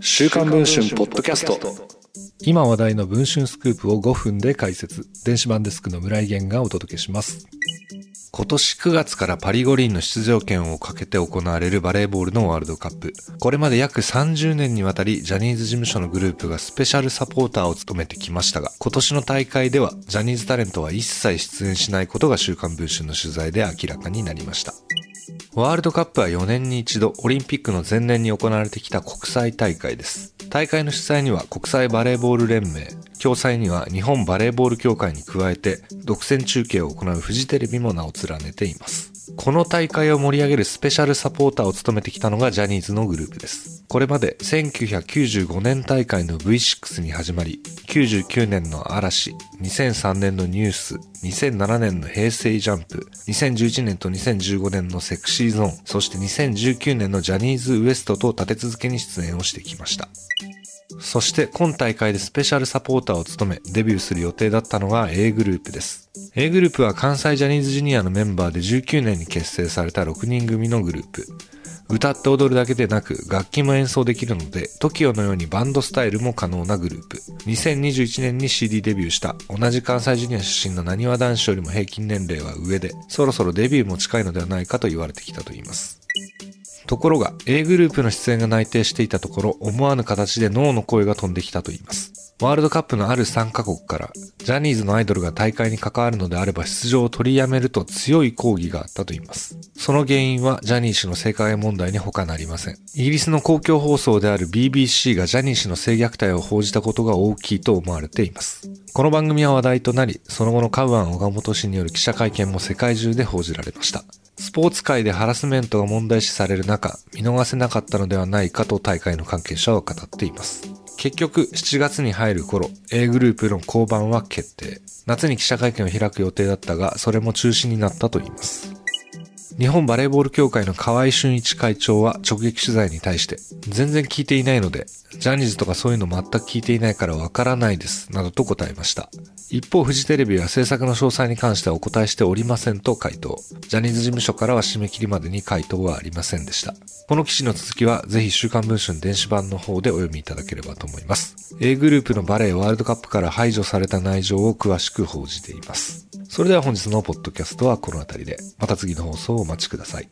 週刊文春ポッドキャスト今話題の文春スクープを5分で解説電子版デスクの村井源がお届けします今年9月からパリ五輪の出場権をかけて行われるバレーボールのワールドカップ。これまで約30年にわたりジャニーズ事務所のグループがスペシャルサポーターを務めてきましたが、今年の大会ではジャニーズタレントは一切出演しないことが週刊文春の取材で明らかになりました。ワールドカップは4年に一度オリンピックの前年に行われてきた国際大会です。大会の主催には国際バレーボール連盟、共催には日本バレーボール協会に加えて、独占中継を行うフジテレビも名を連ねています。この大会を盛り上げるスペシャルサポーターを務めてきたのがジャニーズのグループです。これまで1995年大会の V6 に始まり、99年の嵐、2003年のニュース、2007年の平成ジャンプ、2011年と2015年のセクシーゾーン、そして2019年のジャニーズ WEST と立て続けに出演をしてきました。そして今大会でスペシャルサポーターを務めデビューする予定だったのが A グループです。A グループは関西ジャニーズジュニアのメンバーで19年に結成された6人組のグループ。歌って踊るだけでなく楽器も演奏できるので TOKIO のようにバンドスタイルも可能なグループ。2021年に CD デビューした同じ関西ジュニア出身のなにわ男子よりも平均年齢は上でそろそろデビューも近いのではないかと言われてきたといいます。ところが A グループの出演が内定していたところ思わぬ形で脳の声が飛んできたといいます。ワールドカップのある3カ国からジャニーズのアイドルが大会に関わるのであれば出場を取りやめると強い抗議があったといいます。その原因はジャニー氏の性加害問題に他なりません。イギリスの公共放送である BBC がジャニー氏の性虐待を報じたことが大きいと思われています。この番組は話題となり、その後のカウアン・岡本氏による記者会見も世界中で報じられました。スポーツ界でハラスメントが問題視される中、見逃せなかったのではないかと大会の関係者は語っています。結局、7月に入る頃、A グループの降板は決定。夏に記者会見を開く予定だったが、それも中止になったといいます。日本バレーボール協会の河合俊一会長は直撃取材に対して、全然聞いていないので、ジャニーズとかそういうの全く聞いていないからわからないです、などと答えました。一方、フジテレビは制作の詳細に関してはお答えしておりませんと回答。ジャニーズ事務所からは締め切りまでに回答はありませんでした。この記事の続きは、ぜひ週刊文春電子版の方でお読みいただければと思います。A グループのバレーワールドカップから排除された内情を詳しく報じています。それでは本日のポッドキャストはこの辺りで、また次の放送をお待ちください。